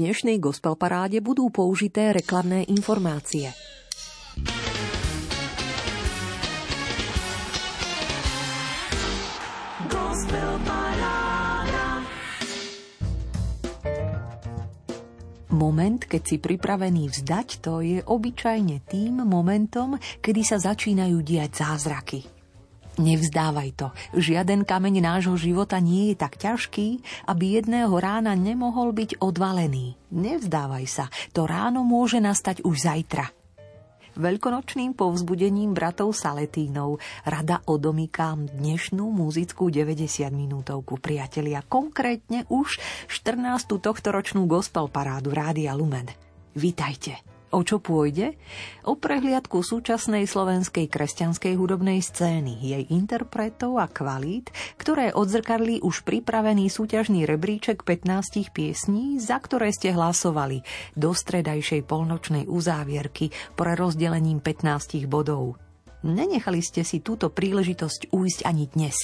dnešnej gospel paráde budú použité reklamné informácie. Moment, keď si pripravený vzdať, to je obyčajne tým momentom, kedy sa začínajú diať zázraky. Nevzdávaj to. Žiaden kameň nášho života nie je tak ťažký, aby jedného rána nemohol byť odvalený. Nevzdávaj sa. To ráno môže nastať už zajtra. Veľkonočným povzbudením bratov Saletínov rada odomykám dnešnú muzickú 90 minútovku priatelia, konkrétne už 14. tohtoročnú gospel parádu Rádia Lumen. Vítajte. O čo pôjde? O prehliadku súčasnej slovenskej kresťanskej hudobnej scény, jej interpretov a kvalít, ktoré odzrkadlí už pripravený súťažný rebríček 15 piesní, za ktoré ste hlasovali do stredajšej polnočnej uzávierky pre rozdelením 15 bodov. Nenechali ste si túto príležitosť ujsť ani dnes.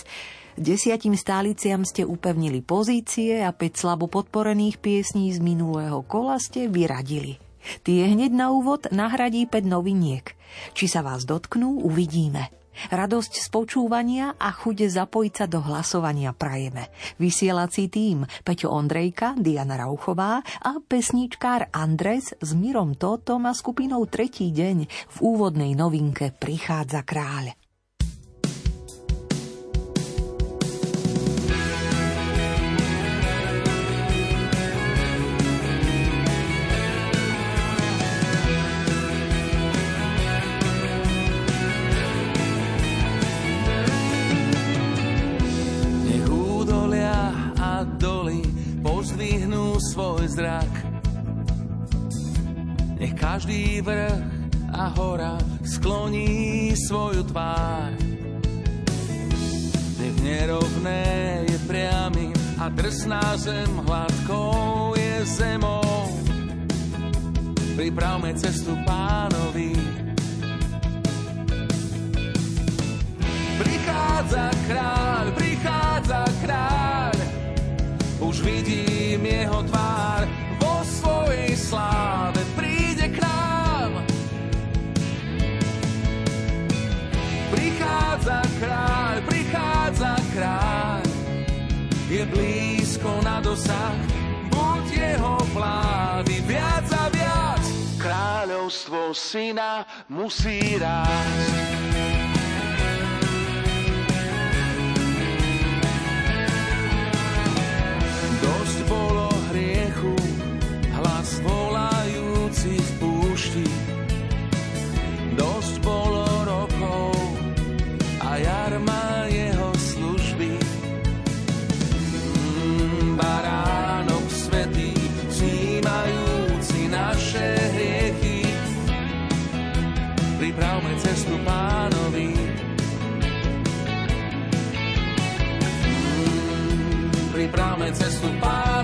Desiatim stáliciam ste upevnili pozície a 5 slabo podporených piesní z minulého kola ste vyradili – Tie hneď na úvod nahradí 5 noviniek. Či sa vás dotknú, uvidíme. Radosť z počúvania a chude zapojiť sa do hlasovania prajeme. Vysielací tým Peťo Ondrejka, Diana Rauchová a pesničkár Andres s Mirom Totom a skupinou Tretí deň v úvodnej novinke Prichádza kráľ. Svoj zrak. Nech každý vrch a hora skloní svoju tvár. Nech nerovné je priamy a drsná zem hladkou je zemou. Pripravme cestu pánovi. Prichádza kráľ, prichádza kráľ, už vidím jeho tvár vo svojej sláve príde k nám. Prichádza kráľ, prichádza kráľ, je blízko na dosah, buď jeho vlády viac a viac. Kráľovstvo syna musí rásť. Cestu pánovi.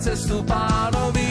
Cestu pánovi.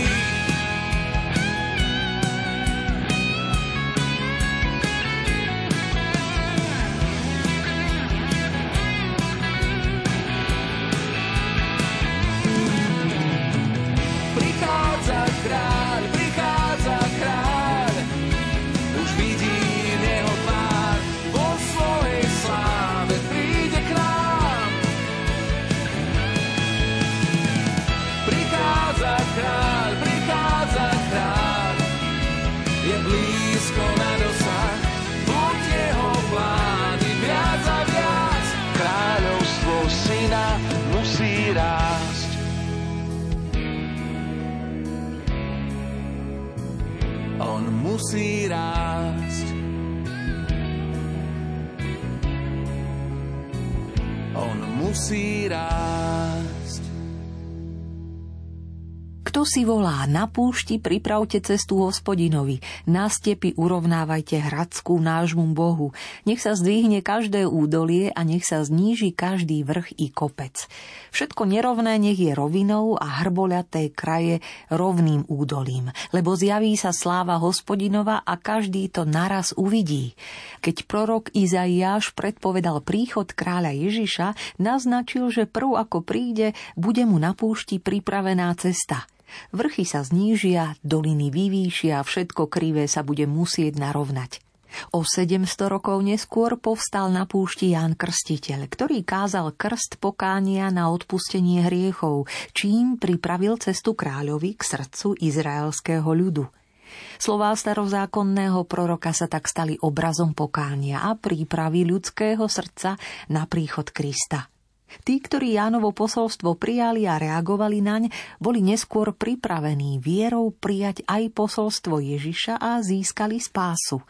Musí Kto si volá na púšti, pripravte cestu hospodinovi, na stepy urovnávajte hradskú nášmu Bohu, nech sa zdvihne každé údolie a nech sa zníži každý vrch i kopec. Všetko nerovné nech je rovinou a hrboľaté kraje rovným údolím, lebo zjaví sa sláva hospodinova a každý to naraz uvidí. Keď prorok Izaiáš predpovedal príchod kráľa Ježiša, naznačil, že prv ako príde, bude mu na púšti pripravená cesta – Vrchy sa znížia, doliny vyvýšia a všetko krivé sa bude musieť narovnať. O 700 rokov neskôr povstal na púšti Ján Krstiteľ, ktorý kázal krst pokánia na odpustenie hriechov, čím pripravil cestu kráľovi k srdcu izraelského ľudu. Slová starozákonného proroka sa tak stali obrazom pokánia a prípravy ľudského srdca na príchod Krista. Tí, ktorí Jánovo posolstvo prijali a reagovali naň, boli neskôr pripravení vierou prijať aj posolstvo Ježiša a získali spásu.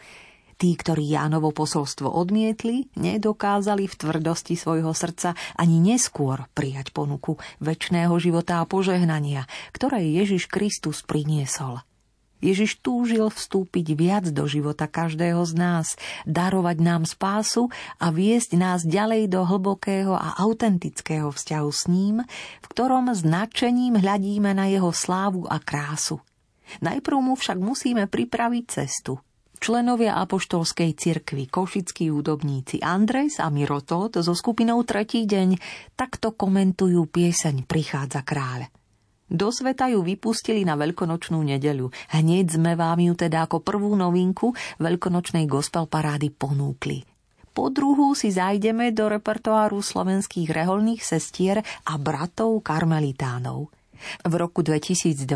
Tí, ktorí Jánovo posolstvo odmietli, nedokázali v tvrdosti svojho srdca ani neskôr prijať ponuku väčšného života a požehnania, ktoré Ježiš Kristus priniesol. Ježiš túžil vstúpiť viac do života každého z nás, darovať nám spásu a viesť nás ďalej do hlbokého a autentického vzťahu s ním, v ktorom značením hľadíme na jeho slávu a krásu. Najprv mu však musíme pripraviť cestu. Členovia apoštolskej cirkvy, košickí údobníci Andres a Mirotot so skupinou Tretí deň takto komentujú pieseň Prichádza kráľ. Do sveta ju vypustili na veľkonočnú nedeľu. Hneď sme vám ju teda ako prvú novinku veľkonočnej gospel parády ponúkli. Po druhú si zajdeme do repertoáru slovenských reholných sestier a bratov karmelitánov. V roku 2022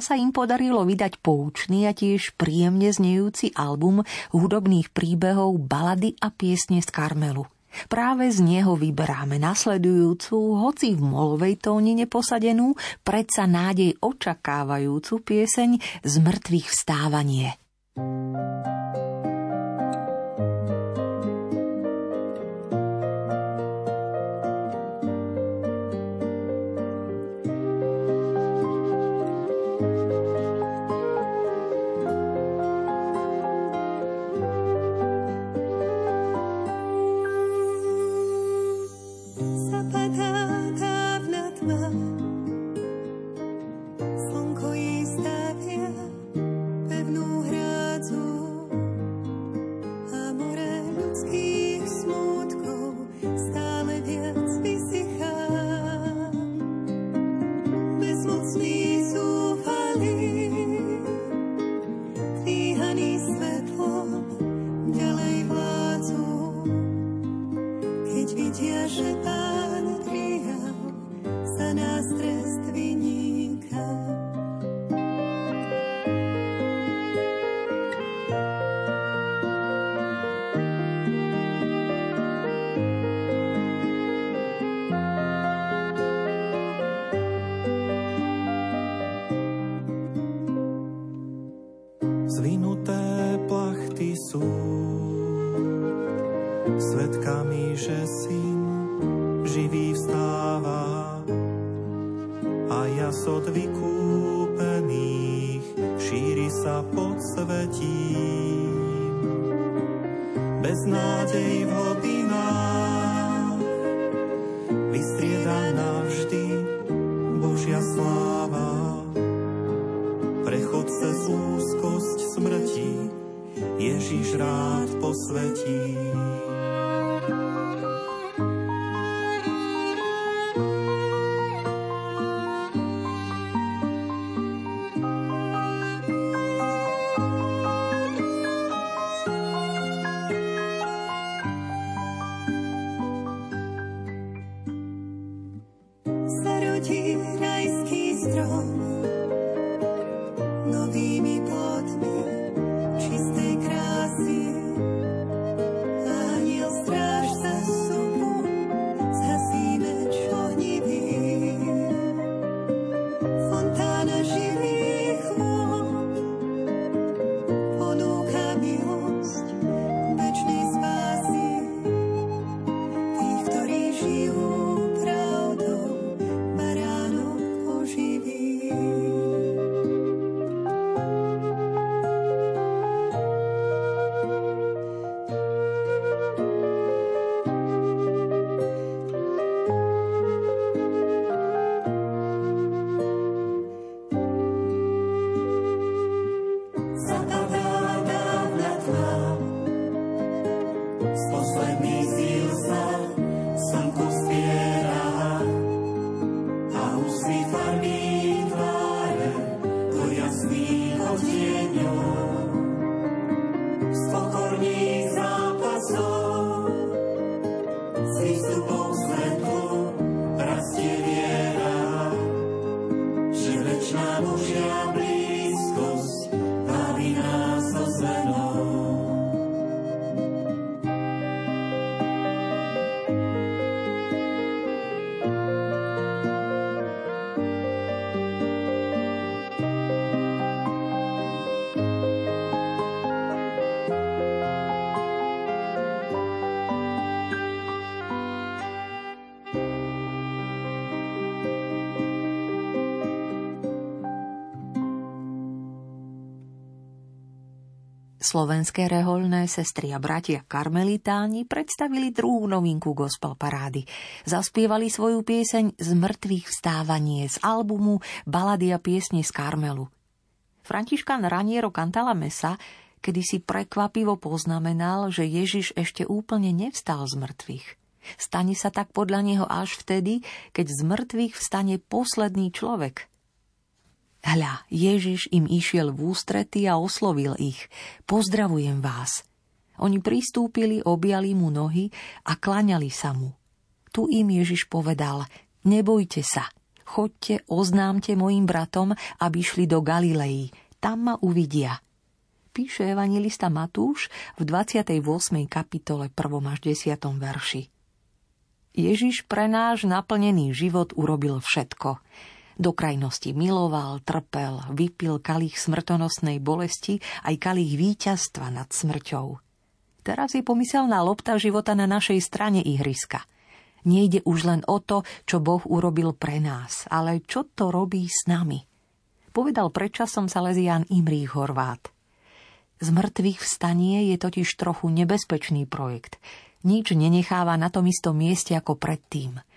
sa im podarilo vydať poučný a tiež príjemne znejúci album hudobných príbehov Balady a piesne z Karmelu – Práve z neho vyberáme nasledujúcu, hoci v molovej tónine posadenú, predsa nádej očakávajúcu pieseň z mŕtvych vstávanie. thank you Slovenské rehoľné sestry a bratia karmelitáni predstavili druhú novinku gospel parády. Zaspievali svoju pieseň Z mŕtvych vstávanie z albumu Balady a piesne z Karmelu. Františkan Raniero Cantala Mesa kedy si prekvapivo poznamenal, že Ježiš ešte úplne nevstal z mŕtvych. Stane sa tak podľa neho až vtedy, keď z mŕtvych vstane posledný človek – Hľa, Ježiš im išiel v ústrety a oslovil ich. Pozdravujem vás. Oni pristúpili, objali mu nohy a klaňali sa mu. Tu im Ježiš povedal, nebojte sa, chodte, oznámte mojim bratom, aby šli do Galilei, tam ma uvidia. Píše evangelista Matúš v 28. kapitole 1. až 10. verši. Ježiš pre náš naplnený život urobil všetko. Do krajnosti miloval, trpel, vypil kalich smrtonosnej bolesti aj kalich víťazstva nad smrťou. Teraz je pomyselná lopta života na našej strane ihriska. Nejde už len o to, čo Boh urobil pre nás, ale čo to robí s nami. Povedal predčasom Salesián Imrích Horvát. Z mŕtvych vstanie je totiž trochu nebezpečný projekt. Nič nenecháva na tom istom mieste ako predtým –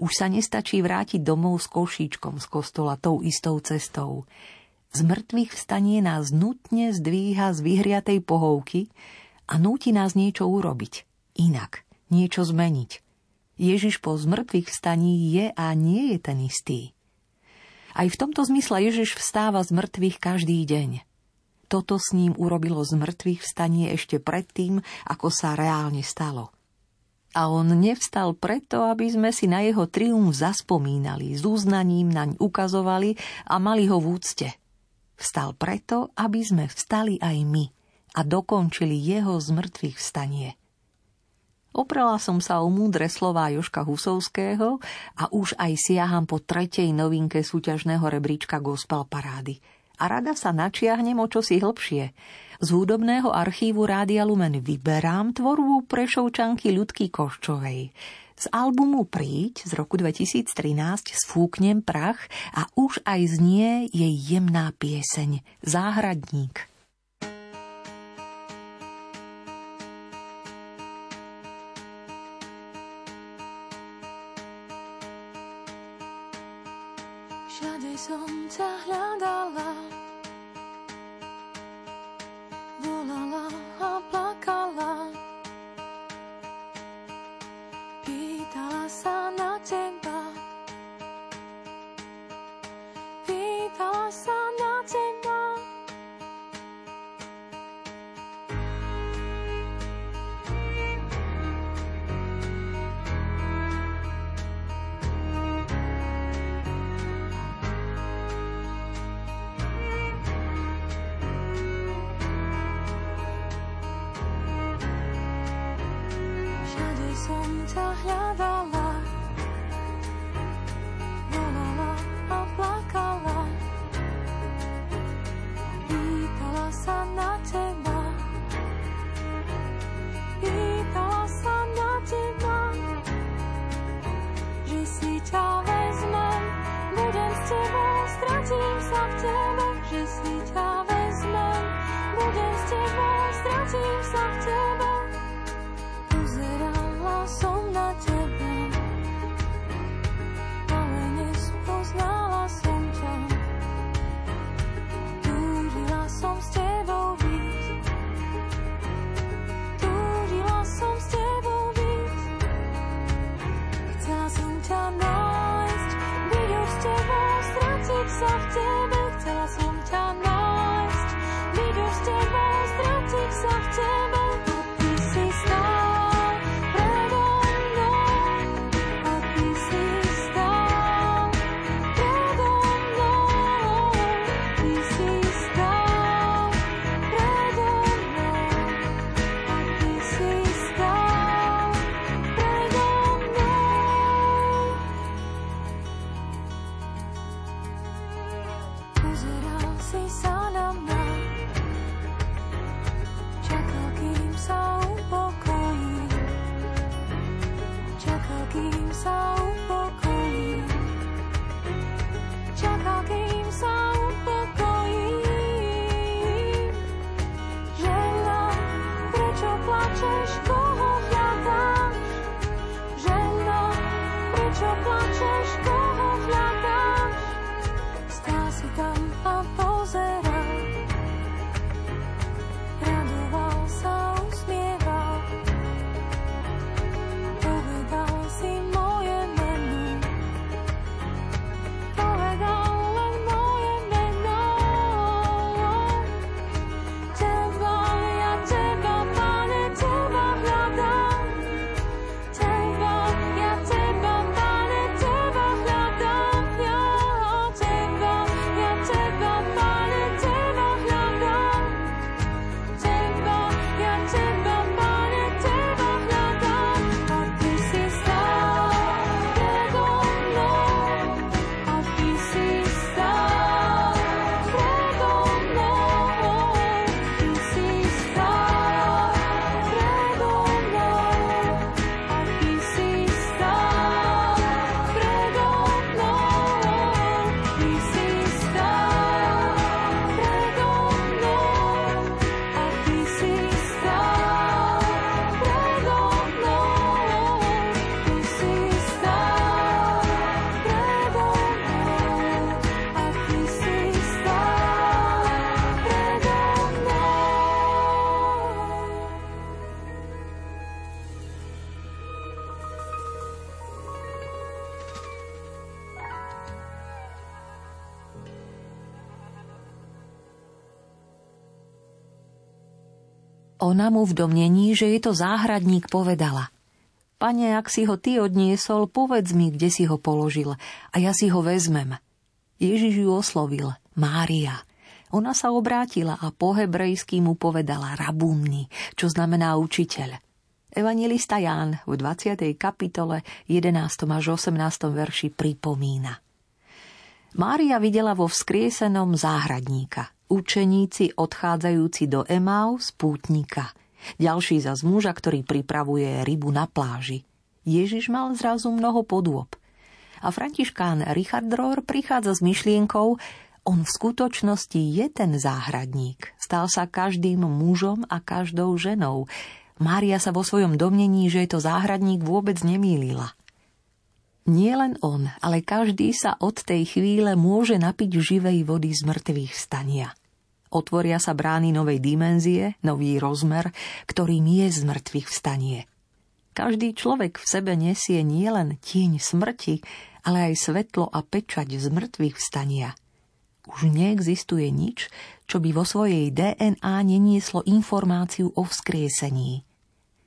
už sa nestačí vrátiť domov s košíčkom z kostola tou istou cestou. Z mŕtvych vstanie nás nutne zdvíha z vyhriatej pohovky a núti nás niečo urobiť. Inak, niečo zmeniť. Ježiš po zmrtvých vstaní je a nie je ten istý. Aj v tomto zmysle Ježiš vstáva z mŕtvych každý deň. Toto s ním urobilo z mŕtvych vstanie ešte predtým, ako sa reálne stalo – a on nevstal preto, aby sme si na jeho triumf zaspomínali, s uznaním naň ukazovali a mali ho v úcte. Vstal preto, aby sme vstali aj my a dokončili jeho zmrtvých vstanie. Oprala som sa o múdre slová Joška Husovského a už aj siaham po tretej novinke súťažného rebríčka Gospel Parády. A rada sa načiahnem o čosi hlbšie – z hudobného archívu Rádia Lumen vyberám tvorbu prešovčanky Ľudky Koščovej. Z albumu Príď z roku 2013 Sfúknem prach a už aj znie jej jemná pieseň Záhradník. Všade som ťa hľadala Ona mu v domnení, že je to záhradník, povedala – Pane, ak si ho ty odniesol, povedz mi, kde si ho položil a ja si ho vezmem. Ježiš ju oslovil, Mária. Ona sa obrátila a po hebrejsky mu povedala rabúnny, čo znamená učiteľ. Evangelista Ján v 20. kapitole 11. až 18. verši pripomína. Mária videla vo vzkriesenom záhradníka, učeníci odchádzajúci do Emau z pútnika – ďalší za muža, ktorý pripravuje rybu na pláži. Ježiš mal zrazu mnoho podôb. A františkán Richard Rohr prichádza s myšlienkou, on v skutočnosti je ten záhradník. Stal sa každým mužom a každou ženou. Mária sa vo svojom domnení, že je to záhradník, vôbec nemýlila. Nie len on, ale každý sa od tej chvíle môže napiť živej vody z mŕtvych vstania. Otvoria sa brány novej dimenzie, nový rozmer, ktorým je z mŕtvych vstanie. Každý človek v sebe nesie nielen tieň smrti, ale aj svetlo a pečať z mŕtvych vstania. Už neexistuje nič, čo by vo svojej DNA nenieslo informáciu o vzkriesení.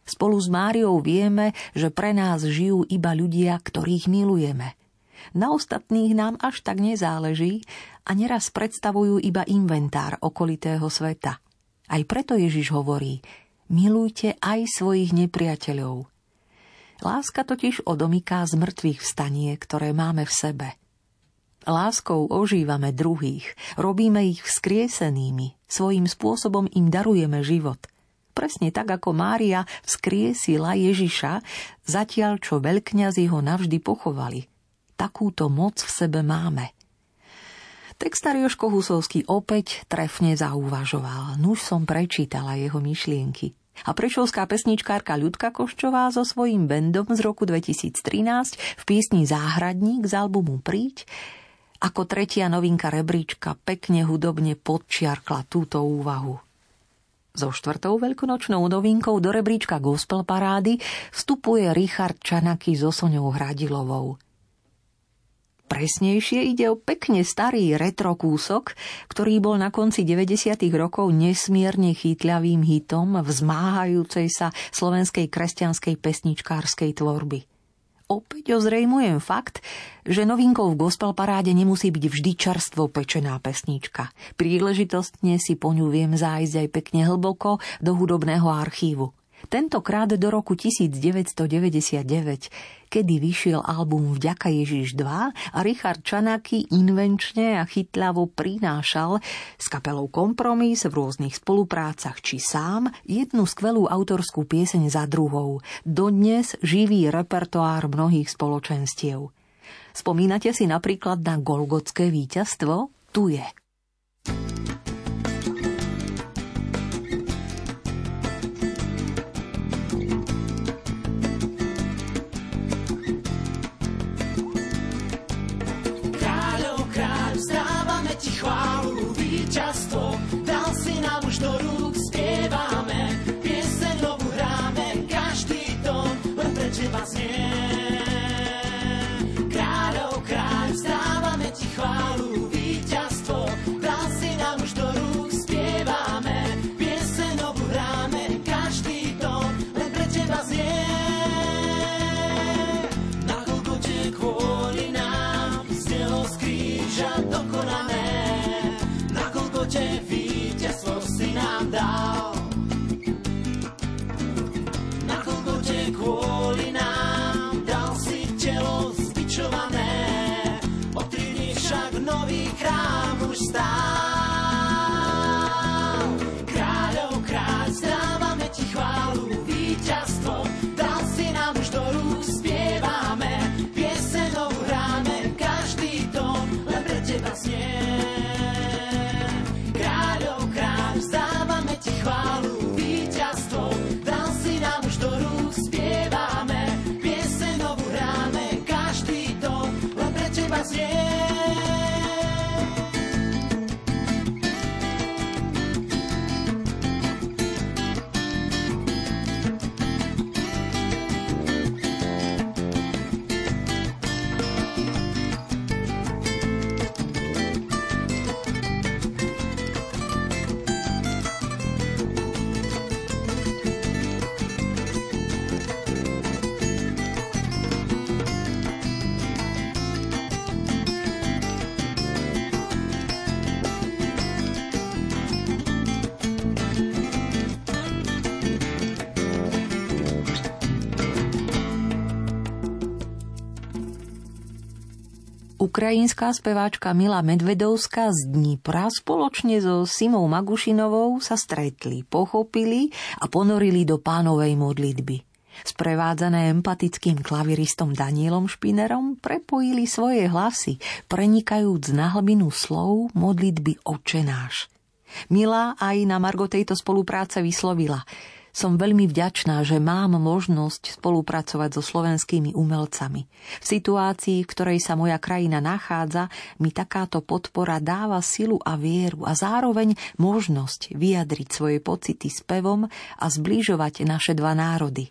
Spolu s Máriou vieme, že pre nás žijú iba ľudia, ktorých milujeme – na ostatných nám až tak nezáleží a neraz predstavujú iba inventár okolitého sveta. Aj preto Ježiš hovorí, milujte aj svojich nepriateľov. Láska totiž odomyká z mŕtvych vstanie, ktoré máme v sebe. Láskou ožívame druhých, robíme ich vzkriesenými, svojím spôsobom im darujeme život – presne tak ako Mária vzkriesila Ježiša, zatiaľ čo veľkňazi ho navždy pochovali takúto moc v sebe máme. Textár Joško Husovský opäť trefne zauvažoval. Nuž som prečítala jeho myšlienky. A prečovská pesničkárka Ľudka Koščová so svojím bendom z roku 2013 v piesni Záhradník z albumu Príď ako tretia novinka rebríčka pekne hudobne podčiarkla túto úvahu. So štvrtou veľkonočnou novinkou do rebríčka Gospel Parády vstupuje Richard Čanaky so Soňou Hradilovou. Presnejšie ide o pekne starý retro kúsok, ktorý bol na konci 90. rokov nesmierne chytľavým hitom vzmáhajúcej sa slovenskej kresťanskej pesničkárskej tvorby. Opäť ozrejmujem fakt, že novinkou v gospel paráde nemusí byť vždy čerstvo pečená pesnička. Príležitostne si po ňu viem zájsť aj pekne hlboko do hudobného archívu. Tentokrát do roku 1999, kedy vyšiel album Vďaka Ježiš 2 a Richard Čanaky invenčne a chytľavo prinášal s kapelou Kompromis v rôznych spoluprácach či sám jednu skvelú autorskú pieseň za druhou. Dodnes živý repertoár mnohých spoločenstiev. Spomínate si napríklad na Golgotské víťazstvo? Tu je. Kráľov kráľ, Ukrajinská speváčka Mila Medvedovská z Dnipra spoločne so Simou Magušinovou sa stretli, pochopili a ponorili do pánovej modlitby. Sprevádzané empatickým klaviristom Danielom Špinerom prepojili svoje hlasy, prenikajúc na hlbinu slov modlitby Očenáš. Milá aj na Margo tejto spolupráce vyslovila – som veľmi vďačná, že mám možnosť spolupracovať so slovenskými umelcami. V situácii, v ktorej sa moja krajina nachádza, mi takáto podpora dáva silu a vieru a zároveň možnosť vyjadriť svoje pocity spevom a zbližovať naše dva národy.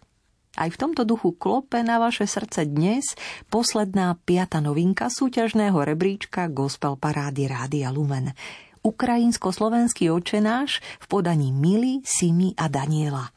Aj v tomto duchu klope na vaše srdce dnes posledná piata novinka súťažného rebríčka Gospel Parády Rádia Lumen ukrajinsko-slovenský očenáš v podaní Mily, Simi a Daniela.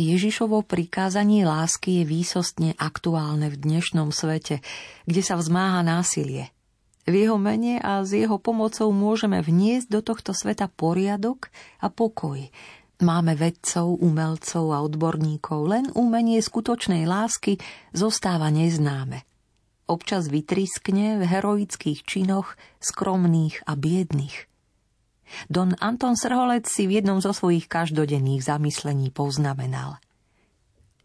Ježišovo prikázanie lásky je výsostne aktuálne v dnešnom svete, kde sa vzmáha násilie. V jeho mene a s jeho pomocou môžeme vniesť do tohto sveta poriadok a pokoj. Máme vedcov, umelcov a odborníkov, len umenie skutočnej lásky zostáva neznáme. Občas vytriskne v heroických činoch skromných a biedných. Don Anton Srholec si v jednom zo svojich každodenných zamyslení poznamenal.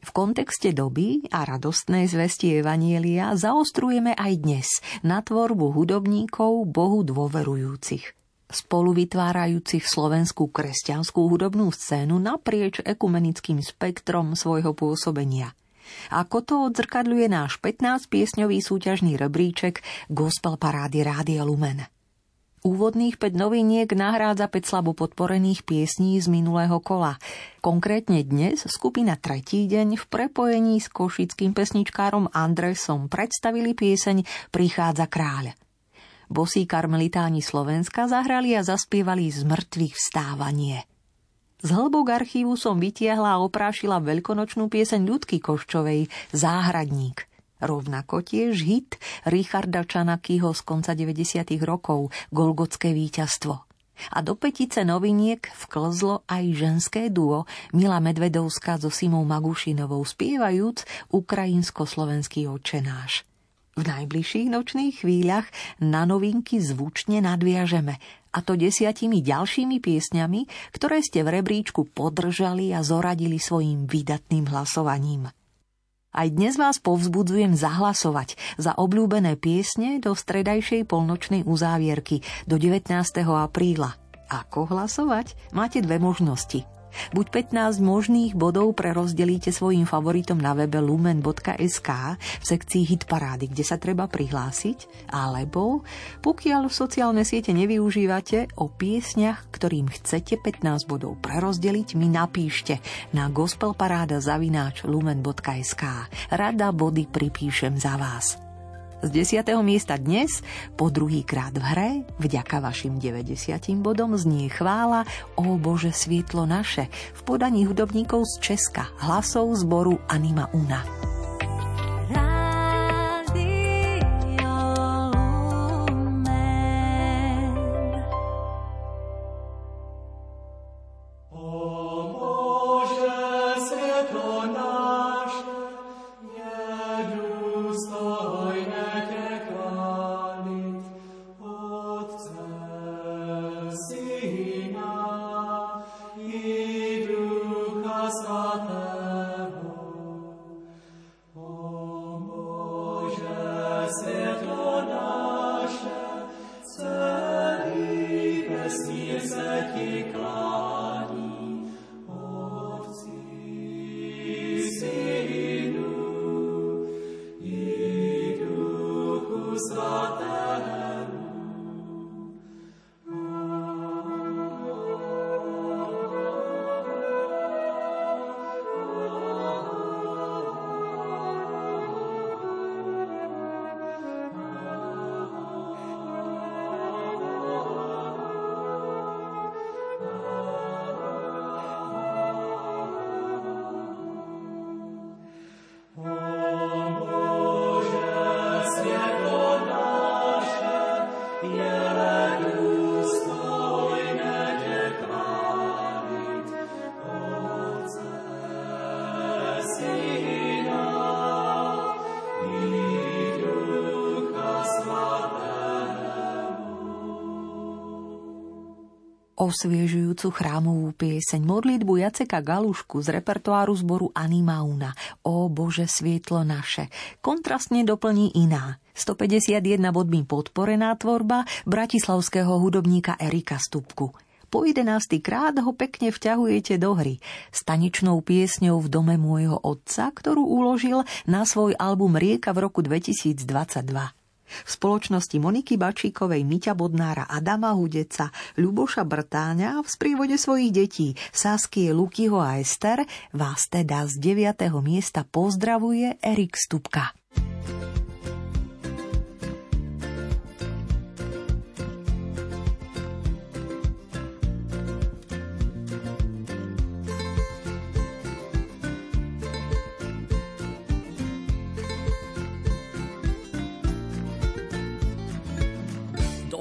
V kontexte doby a radostnej zvesti Evanielia zaostrujeme aj dnes na tvorbu hudobníkov Bohu dôverujúcich spolu vytvárajúcich slovenskú kresťanskú hudobnú scénu naprieč ekumenickým spektrom svojho pôsobenia. Ako to odzrkadľuje náš 15-piesňový súťažný rebríček Gospel Parády Rádia Lumen. Úvodných 5 noviniek nahrádza 5 slabo podporených piesní z minulého kola. Konkrétne dnes skupina Tretí deň v prepojení s košickým pesničkárom Andresom predstavili pieseň Prichádza kráľ. Bosí karmelitáni Slovenska zahrali a zaspievali z mŕtvych vstávanie. Z hĺbok archívu som vytiahla a oprášila veľkonočnú pieseň Ľudky Koščovej Záhradník – Rovnako tiež hit Richarda Čanakyho z konca 90. rokov Golgotské víťazstvo. A do petice noviniek vklzlo aj ženské duo Mila Medvedovská so Simou Magušinovou spievajúc ukrajinsko-slovenský očenáš. V najbližších nočných chvíľach na novinky zvučne nadviažeme a to desiatimi ďalšími piesňami, ktoré ste v rebríčku podržali a zoradili svojim vydatným hlasovaním. Aj dnes vás povzbudzujem zahlasovať za obľúbené piesne do stredajšej polnočnej uzávierky do 19. apríla. Ako hlasovať? Máte dve možnosti – Buď 15 možných bodov prerozdelíte svojim favoritom na webe lumen.sk v sekcii hit parády, kde sa treba prihlásiť, alebo pokiaľ sociálne siete nevyužívate, o piesňach, ktorým chcete 15 bodov prerozdeliť, mi napíšte na gospelparáda lumen.sk. Rada body pripíšem za vás. Z 10. miesta dnes, po druhý krát v hre, vďaka vašim 90 bodom znie chvála O Bože svietlo naše v podaní hudobníkov z Česka, hlasov zboru Anima Una. Osviežujúcu chrámovú pieseň modlitbu Jaceka Galušku z repertoáru zboru Animauna O Bože svietlo naše kontrastne doplní iná 151 bodmi podporená tvorba bratislavského hudobníka Erika Stupku. Po jedenáctý krát ho pekne vťahujete do hry s piesňou v dome môjho otca, ktorú uložil na svoj album Rieka v roku 2022. V spoločnosti Moniky Bačíkovej, Miťa Bodnára, Adama Hudeca, Ľuboša Brtáňa v sprívode svojich detí Saskie, Lukyho a Ester vás teda z 9. miesta pozdravuje Erik Stupka.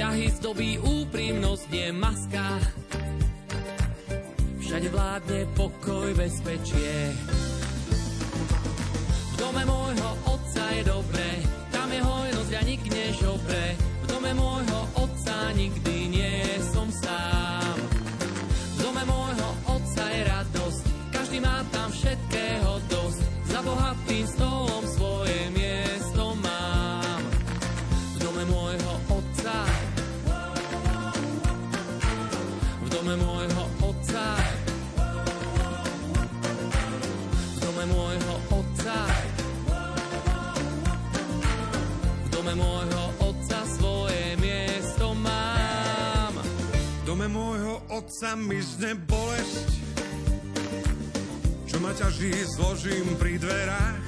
Vzťahy zdobí úprimnosť, nie maska. Všade vládne pokoj, bezpečie. V dome môjho otca je dobré, tam je hojnosť a nik nežobre. V dome môjho otca nikdy nie som sám. V dome môjho otca je radosť, každý má tam môjho otca mizne bolesť, čo ma ťaží, zložím pri dverách.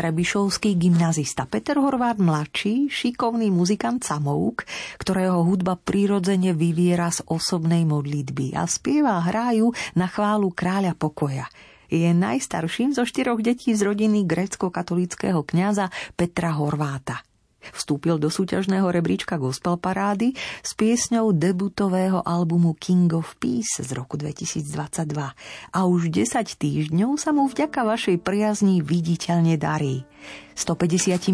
Trebišovský gymnazista Peter Horvát mladší, šikovný muzikant Samouk, ktorého hudba prirodzene vyviera z osobnej modlitby a spieva a hrajú na chválu kráľa pokoja. Je najstarším zo štyroch detí z rodiny grécko-katolického kňaza Petra Horváta. Vstúpil do súťažného rebríčka gospel parády s piesňou debutového albumu King of Peace z roku 2022 a už 10 týždňov sa mu vďaka vašej priazni viditeľne darí. 155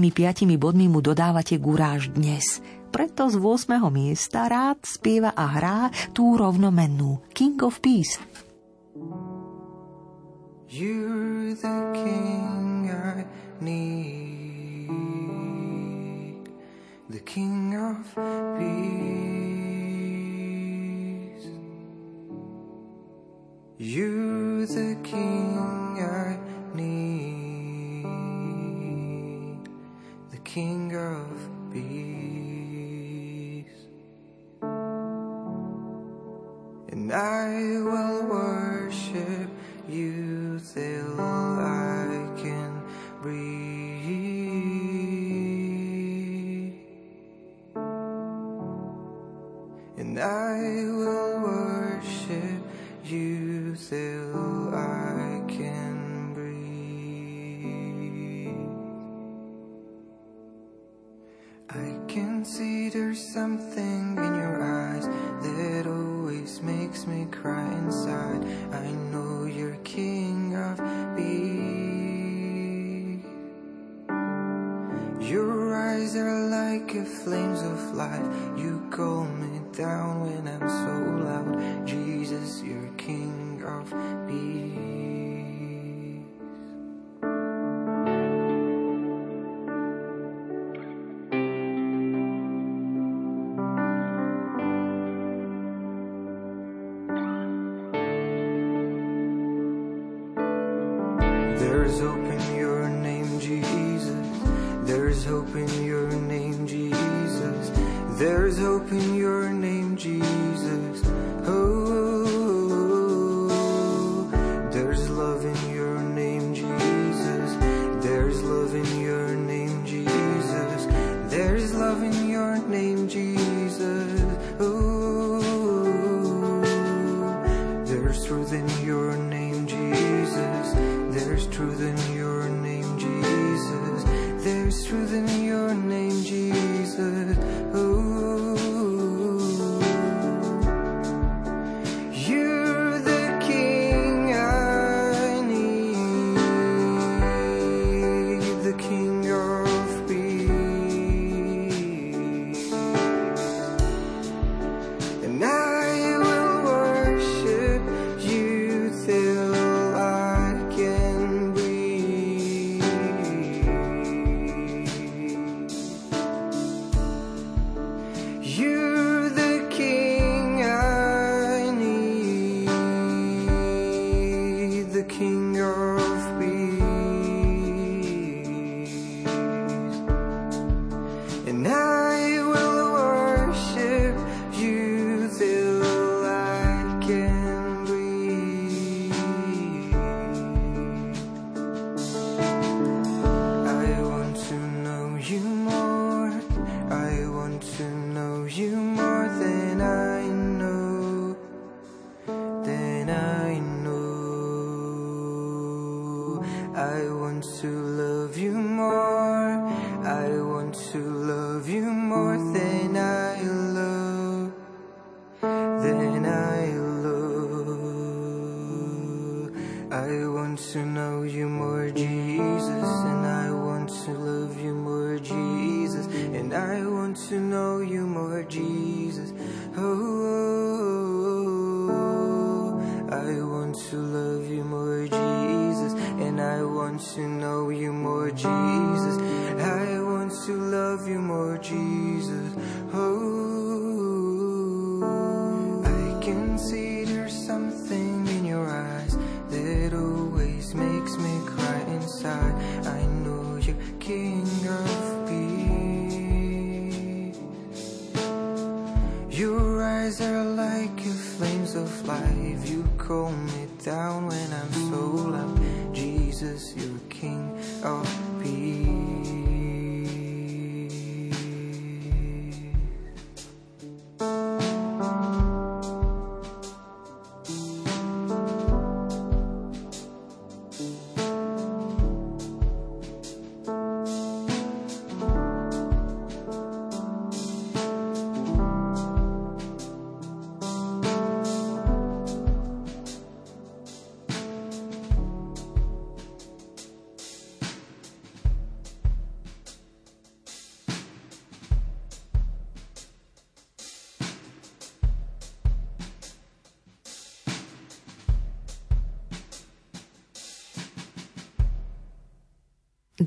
bodmi mu dodávate guráž dnes. Preto z 8. miesta rád spieva a hrá tú rovnomennú King of Peace. You're the king I need, the king of peace. You're the king I need, the king of peace. And I will worship you till I will worship you till I can breathe. I can see there's something in your eyes that always makes me cry inside. I know you're king of peace. Your eyes are like flames of life. You call me down when I'm so loud. Jesus, you're king of peace.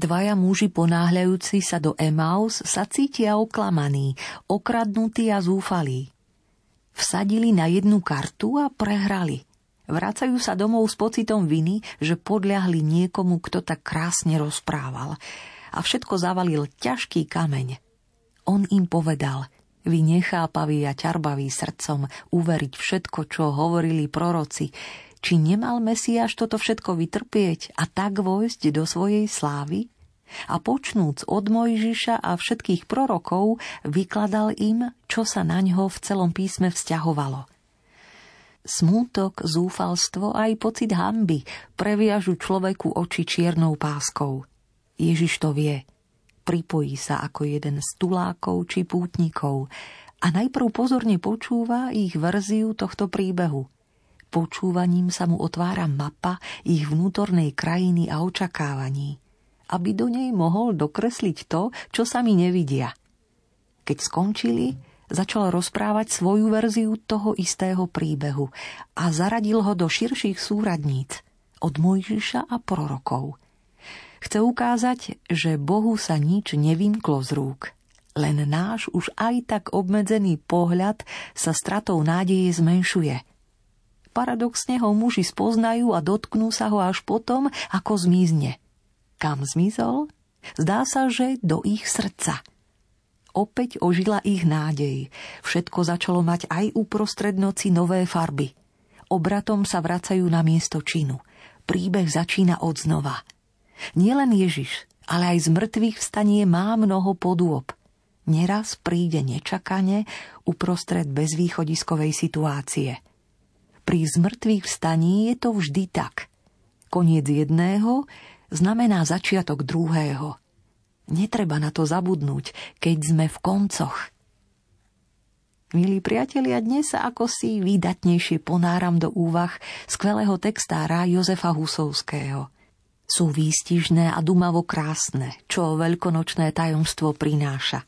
Dvaja muži ponáhľajúci sa do Emaus sa cítia oklamaní, okradnutí a zúfalí. Vsadili na jednu kartu a prehrali. Vracajú sa domov s pocitom viny, že podľahli niekomu, kto tak krásne rozprával. A všetko zavalil ťažký kameň. On im povedal, vy nechápaví a ťarbaví srdcom uveriť všetko, čo hovorili proroci, či nemal Mesiáš toto všetko vytrpieť a tak vojsť do svojej slávy? A počnúc od Mojžiša a všetkých prorokov, vykladal im, čo sa na ňo v celom písme vzťahovalo. Smútok, zúfalstvo aj pocit hamby previažu človeku oči čiernou páskou. Ježiš to vie. Pripojí sa ako jeden z tulákov či pútnikov a najprv pozorne počúva ich verziu tohto príbehu – Počúvaním sa mu otvára mapa ich vnútornej krajiny a očakávaní, aby do nej mohol dokresliť to, čo sami nevidia. Keď skončili, začal rozprávať svoju verziu toho istého príbehu a zaradil ho do širších súradníc od Mojžiša a prorokov. Chce ukázať, že Bohu sa nič nevymklo z rúk, len náš už aj tak obmedzený pohľad sa stratou nádeje zmenšuje – paradoxne ho muži spoznajú a dotknú sa ho až potom, ako zmizne. Kam zmizol? Zdá sa, že do ich srdca. Opäť ožila ich nádej. Všetko začalo mať aj uprostred noci nové farby. Obratom sa vracajú na miesto činu. Príbeh začína od znova. Nielen Ježiš, ale aj z mŕtvych vstanie má mnoho podôb. Neraz príde nečakane uprostred bezvýchodiskovej situácie. Pri zmrtvých vstaní je to vždy tak. Koniec jedného znamená začiatok druhého. Netreba na to zabudnúť, keď sme v koncoch. Milí priatelia, dnes sa ako si výdatnejšie ponáram do úvah skvelého textára Jozefa Husovského – sú výstižné a dumavo krásne, čo veľkonočné tajomstvo prináša.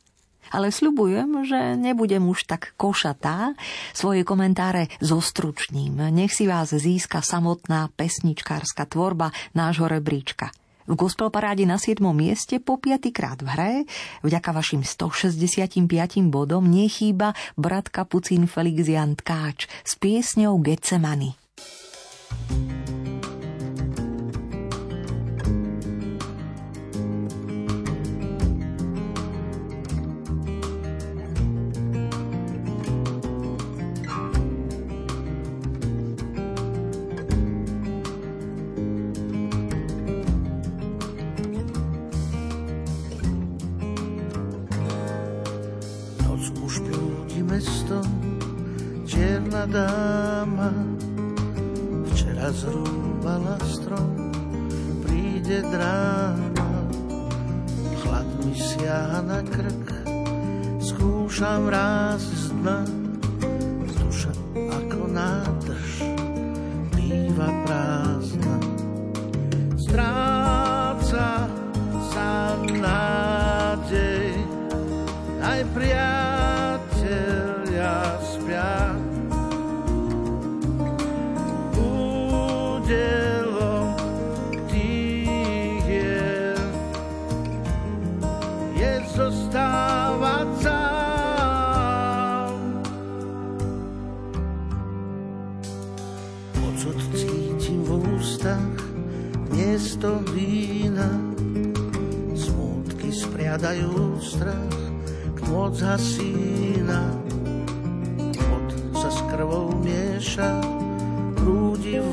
Ale sľubujem, že nebudem už tak košatá, svoje komentáre zostručním. Nech si vás získa samotná pesničkárska tvorba nášho rebríčka. V gospel paráde na 7. mieste po piatýkrát v hre, vďaka vašim 165 bodom, nechýba brat Kapucín Felix Jan Tkáč s piesňou Getsemani. thank you dáma včera zrúbala strom, príde dráma, chlad mi siaha na krk, skúšam raz z dna, spriadajú strach, kmot zhasína. Pot sa s krvou mieša, prúdi v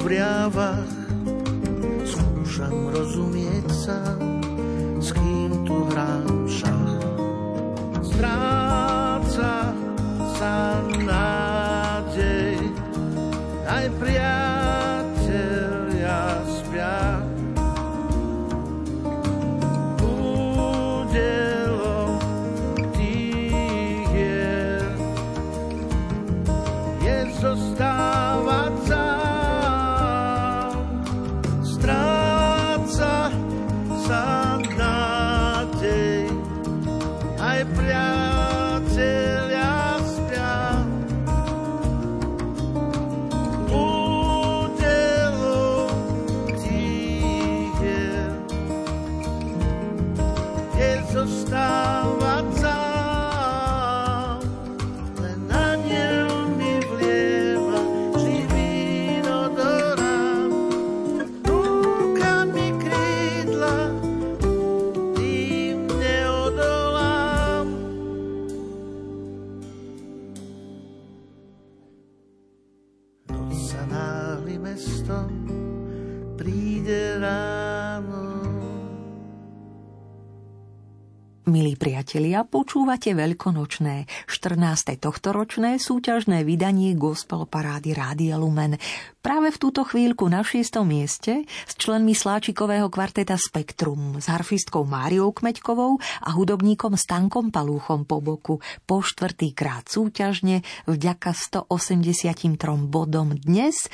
priatelia, počúvate veľkonočné 14. tohtoročné súťažné vydanie Gospel Parády Rádia Lumen. Práve v túto chvíľku na 6. mieste s členmi sláčikového kvarteta Spektrum, s harfistkou Máriou Kmeďkovou a hudobníkom Stankom Palúchom po boku po štvrtýkrát súťažne vďaka 183 bodom dnes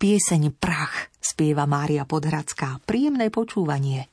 pieseň Prach spieva Mária Podhradská. Príjemné počúvanie.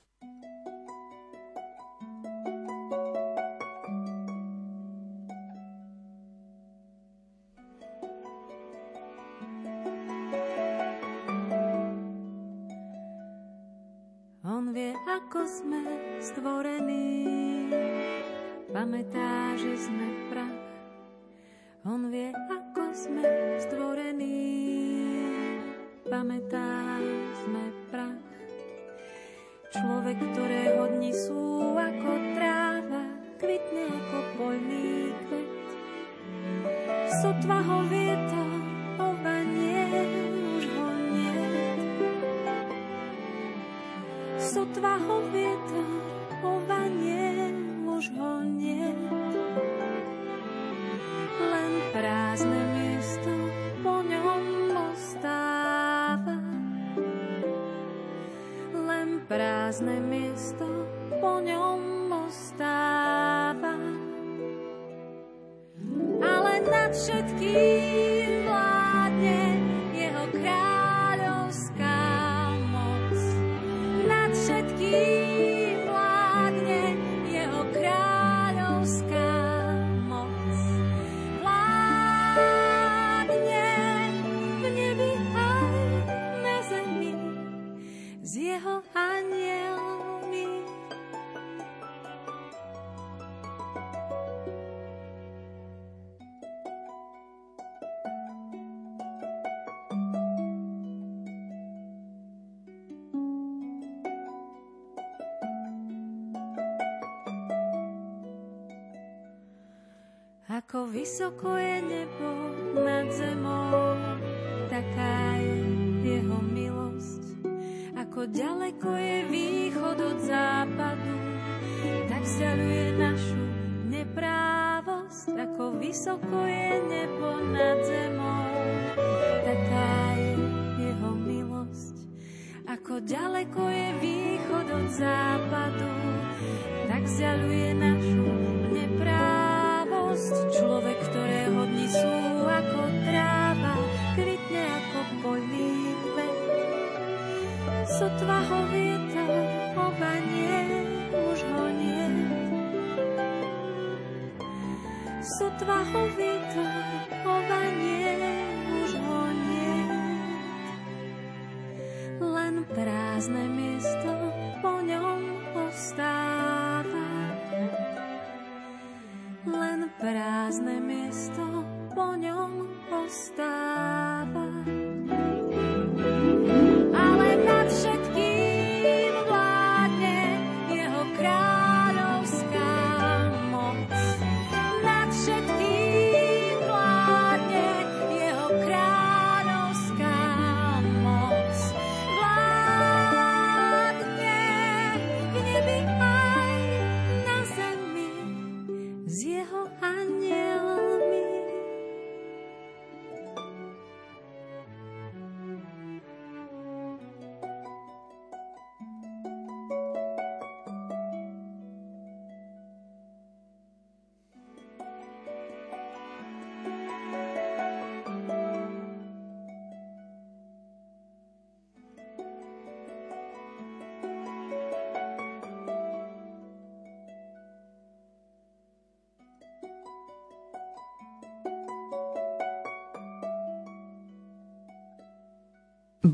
Prázdne miesto po ňom ostáva. Len prázdne miesto po ňom ostáva.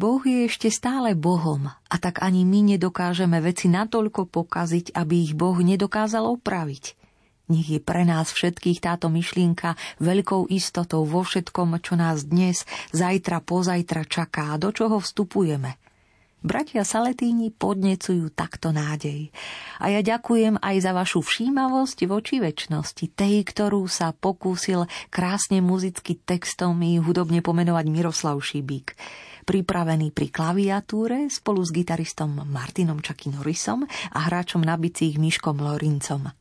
Boh je ešte stále Bohom a tak ani my nedokážeme veci natoľko pokaziť, aby ich Boh nedokázal opraviť. Nech je pre nás všetkých táto myšlienka veľkou istotou vo všetkom, čo nás dnes, zajtra, pozajtra čaká do čoho vstupujeme. Bratia Saletíni podnecujú takto nádej. A ja ďakujem aj za vašu všímavosť voči väčšnosti, tej, ktorú sa pokúsil krásne muzicky textom i hudobne pomenovať Miroslav Šibík pripravený pri klaviatúre spolu s gitaristom Martinom Čaky Norrisom a hráčom na bicích Miškom Lorincom.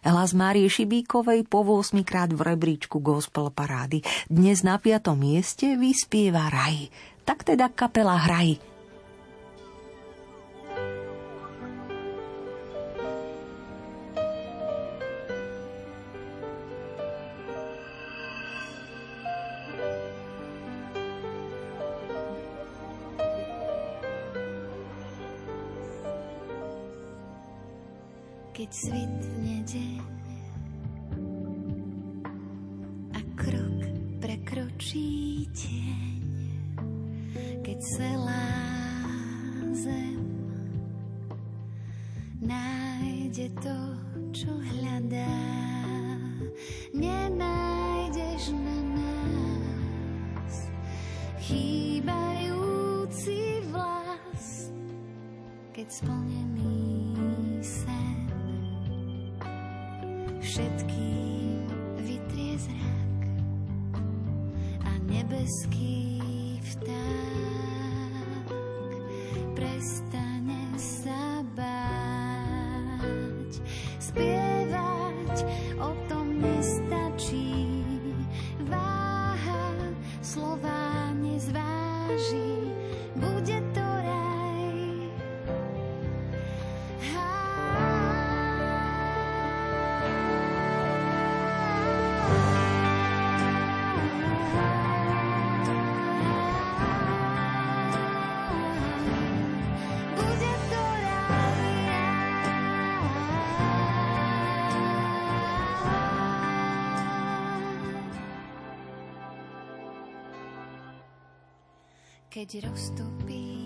Hlas Márie Šibíkovej po 8 krát v rebríčku gospel parády. Dnes na piatom mieste vyspieva Raj. Tak teda kapela Hraj. Keď svitne deň a krok prekročí tieň, keď celá zem nájde to, čo hľadá. Nenájdeš na nás chýbajúci vlas, keď splnený Keď roztopíš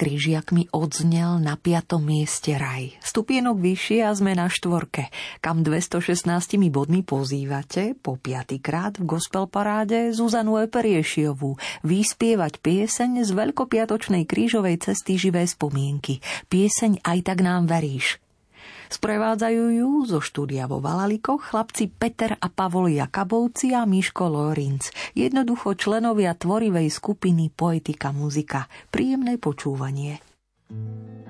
krížiakmi odznel na piatom mieste raj. Stupienok vyššie a sme na štvorke, kam 216 bodmi pozývate po piatýkrát v gospel paráde Zuzanu Eperiešiovú vyspievať pieseň z veľkopiatočnej krížovej cesty živé spomienky. Pieseň Aj tak nám veríš. Sprevádzajú ju zo štúdia vo Valalikoch chlapci Peter a Pavol Jakabovci a Miško Lorinc. Jednoducho členovia tvorivej skupiny Poetika muzika. Príjemné počúvanie. Oče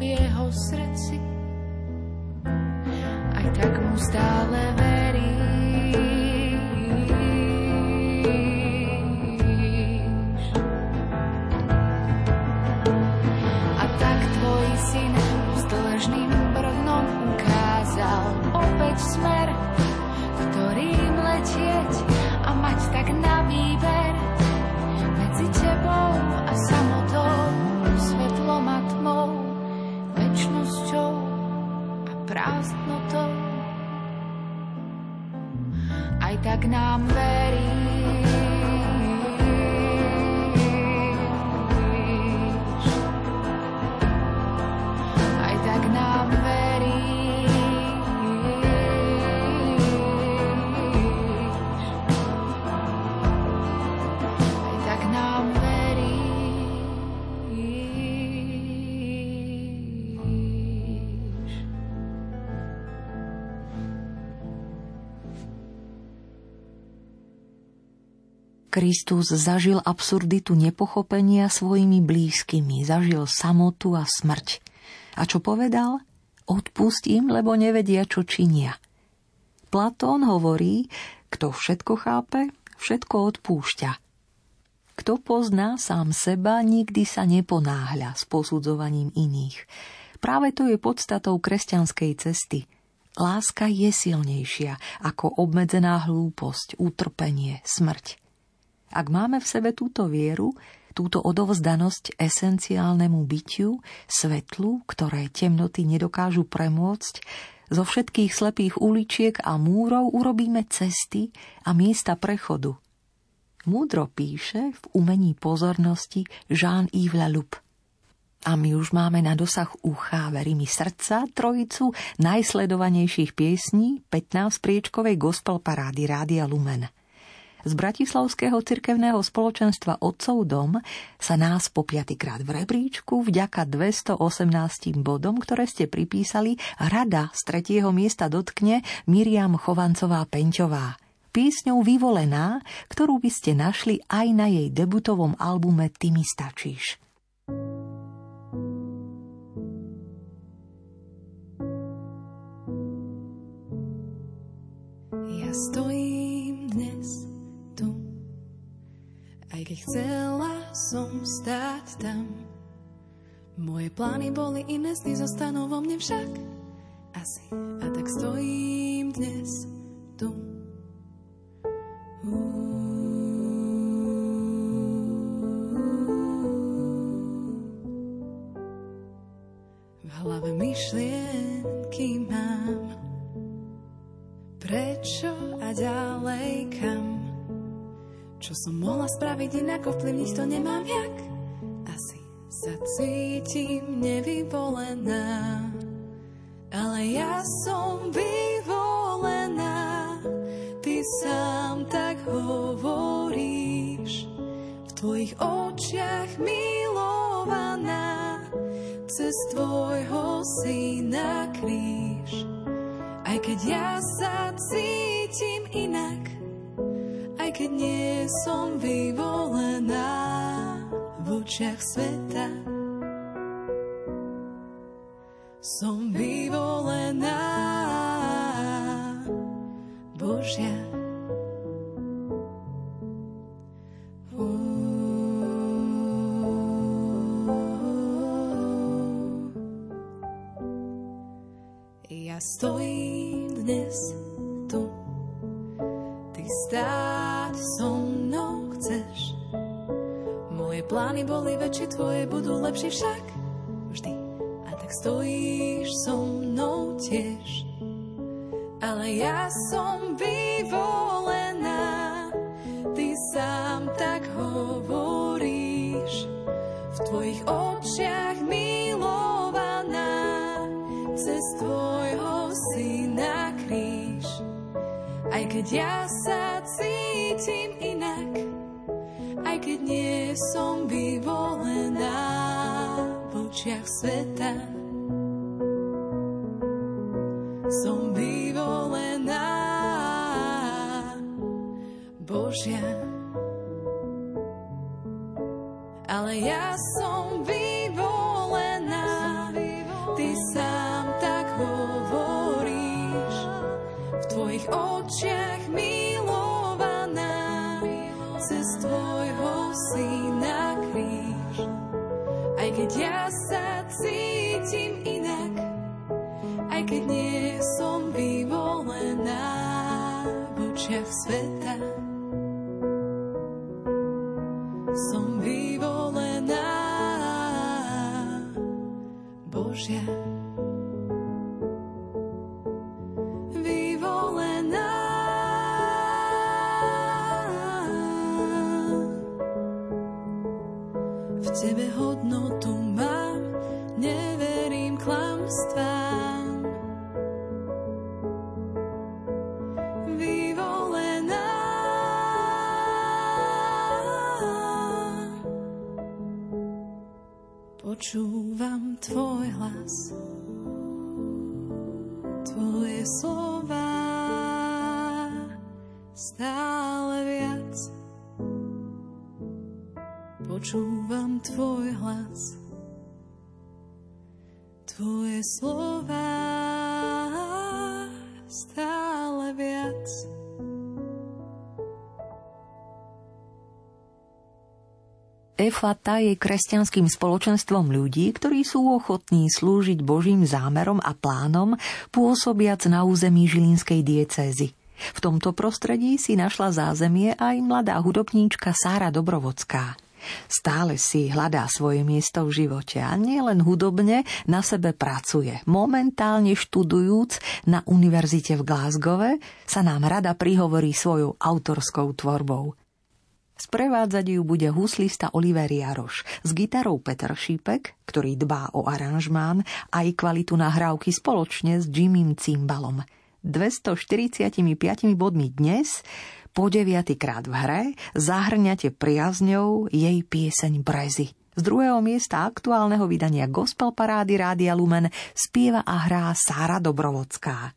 V jeho srdci. Aj tak mu stále Kristus zažil absurditu nepochopenia svojimi blízkymi, zažil samotu a smrť. A čo povedal? Odpustím, lebo nevedia, čo činia. Platón hovorí, kto všetko chápe, všetko odpúšťa. Kto pozná sám seba, nikdy sa neponáhľa s posudzovaním iných. Práve to je podstatou kresťanskej cesty. Láska je silnejšia ako obmedzená hlúposť, utrpenie, smrť. Ak máme v sebe túto vieru, túto odovzdanosť esenciálnemu bytiu, svetlu, ktoré temnoty nedokážu premôcť, zo všetkých slepých uličiek a múrov urobíme cesty a miesta prechodu. Múdro píše v umení pozornosti Jean-Yves Laloup. A my už máme na dosah ucha, verimi srdca, trojicu najsledovanejších piesní 15 priečkovej gospel parády Rádia Lumen – z Bratislavského cirkevného spoločenstva Otcov dom sa nás po piatýkrát v rebríčku vďaka 218 bodom, ktoré ste pripísali, rada z tretieho miesta dotkne Miriam Chovancová Peňťová. Písňou vyvolená, ktorú by ste našli aj na jej debutovom albume Ty mi stačíš. Ja stojím aj keď chcela som stáť tam. Moje plány boli iné, sny zostanú vo mne však. Asi. A tak stojím dnes tu. V hlave myšlienky mám Prečo a ďalej kam? Čo som mohla spraviť inak, ovplyvniť to nemám jak? Asi sa cítim nevyvolená, ale ja som vyvolená. Ty sám tak hovoríš, v tvojich očiach milovaná, cez tvojho syna kríž. Aj keď ja sa cítim inak, keď nie som vyvolená v očiach sveta. Som vyvolená Božia. Ja stojím dnes plány boli väčšie, tvoje budú lepšie však vždy. A tak stojíš so mnou tiež. Ale ja som vyvolená, ty sám tak hovoríš. V tvojich očiach milovaná, cez tvojho syna kríž. Aj keď ja sa cítim inak, keď nie som vyvolená v očiach sveta. Som vyvolená Božia. Ale ja ja sa cítim inak, aj keď nie som vyvolená v očiach sveta. Som vyvolená Božia. Efata je kresťanským spoločenstvom ľudí, ktorí sú ochotní slúžiť Božím zámerom a plánom, pôsobiac na území Žilinskej diecézy. V tomto prostredí si našla zázemie aj mladá hudobníčka Sára Dobrovocká. Stále si hľadá svoje miesto v živote a nie len hudobne na sebe pracuje. Momentálne študujúc na univerzite v Glasgowe sa nám rada prihovorí svojou autorskou tvorbou. Sprevádzať ju bude huslista Oliver Jaroš s gitarou Peter Šípek, ktorý dbá o aranžmán aj kvalitu nahrávky spoločne s Jimmym Cimbalom. 245 bodmi dnes, po deviatýkrát v hre, zahrňate priazňou jej pieseň Brezy. Z druhého miesta aktuálneho vydania Gospel Parády Rádia Lumen spieva a hrá Sára Dobrovocká.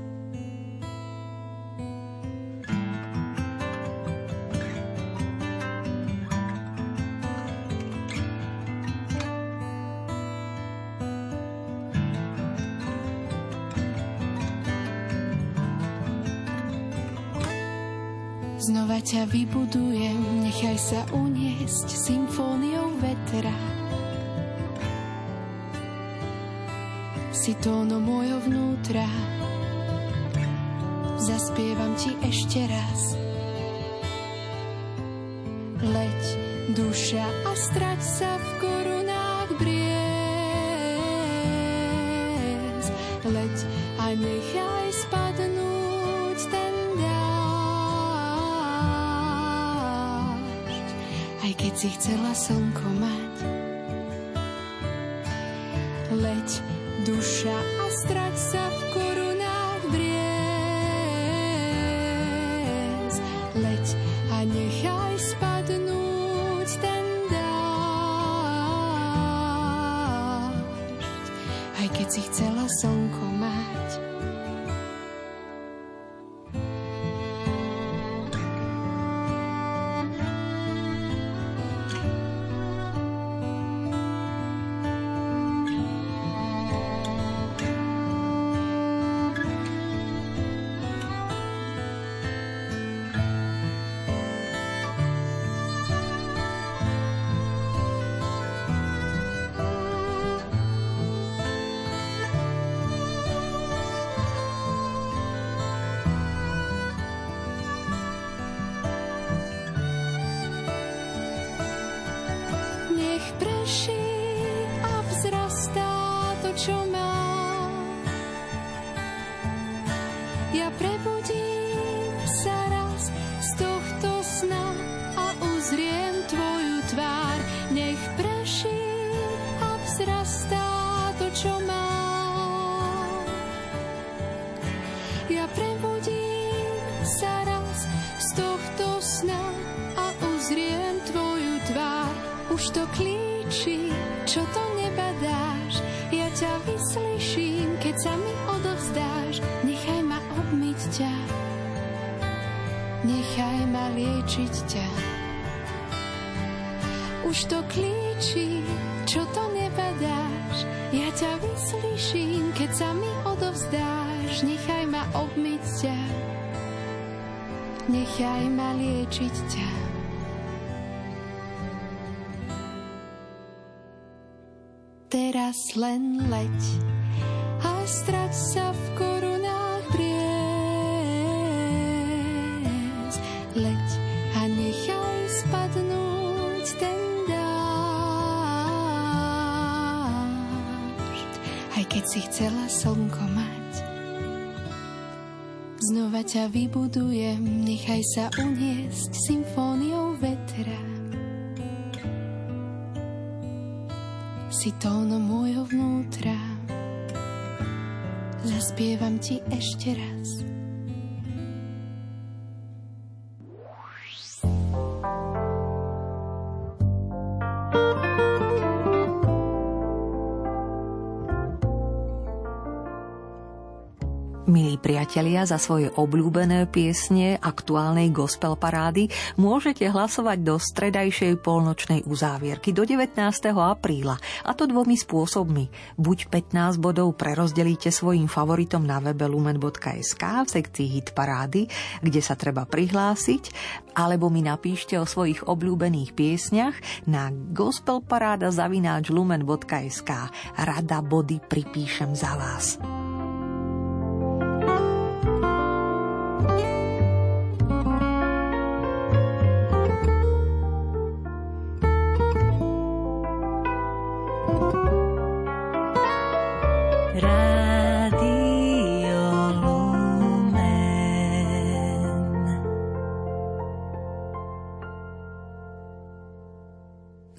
ťa vybudujem, nechaj sa uniesť symfóniou vetra. Si tóno mojho vnútra, zaspievam ti ešte raz. Chcela slnko mať. Už to klíči, čo to nebadáš. Ja ťa vyslyším, keď sa mi odovzdáš. Nechaj ma obmyť ťa, nechaj ma liečiť ťa. Už to klíči, čo to nebadáš. Ja ťa vyslyším, keď sa mi odovzdáš. Nechaj ma obmyť ťa, nechaj ma liečiť ťa. Teraz len leď a strať sa v korunách briez. Leď a nechaj spadnúť ten dážď. Aj keď si chcela slnko mať, znova ťa vybudujem, nechaj sa uniesť symfóniou si tóno môjho vnútra. Zaspievam ti ešte raz. Priatelia, za svoje obľúbené piesne aktuálnej gospel parády môžete hlasovať do stredajšej polnočnej uzávierky do 19. apríla, a to dvomi spôsobmi. Buď 15 bodov prerozdelíte svojim favoritom na webe lumen.sk v sekcii hit parády, kde sa treba prihlásiť, alebo mi napíšte o svojich obľúbených piesňach na gospelparáda zavináč lumen.sk. Rada body pripíšem za vás.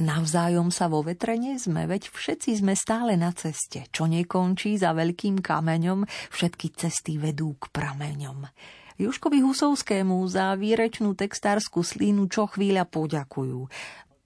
Navzájom sa vo vetre sme, veď všetci sme stále na ceste. Čo nekončí za veľkým kameňom, všetky cesty vedú k prameňom. Juškovi Husovskému za výrečnú textárskú slínu čo chvíľa poďakujú.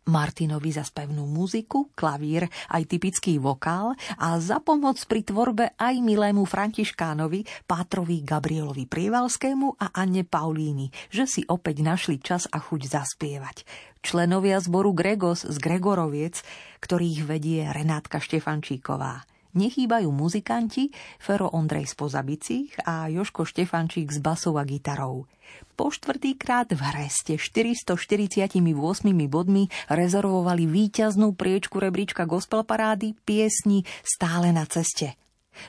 Martinovi za spevnú muziku, klavír, aj typický vokál a za pomoc pri tvorbe aj milému Františkánovi, Pátrovi Gabrielovi Prievalskému a Anne Paulíny, že si opäť našli čas a chuť zaspievať. Členovia zboru Gregos z Gregoroviec, ktorých vedie Renátka Štefančíková. Nechýbajú muzikanti Fero Ondrej z Pozabicích a Joško Štefančík z basou a gitarou. Po štvrtýkrát v hre ste 448 bodmi rezervovali víťaznú priečku rebríčka gospel parády piesni Stále na ceste.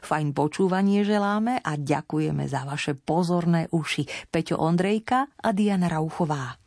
Fajn počúvanie želáme a ďakujeme za vaše pozorné uši. Peťo Ondrejka a Diana Rauchová.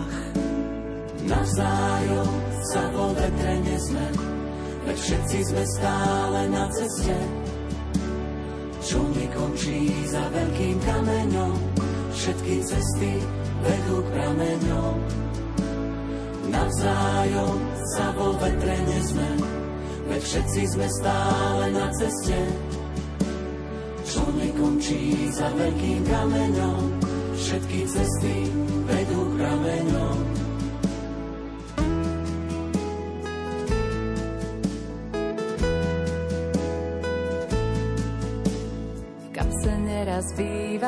Navzájom sa vo vetre nezme, veď všetci sme stále na ceste. Čo nekončí za veľkým kameňom, všetky cesty vedú k prameňom. Navzájom sa vo vetre nezme, veď všetci sme stále na ceste. Čo nekončí za veľkým kameňom, všetky cesty vedú k prameňom.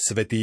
святые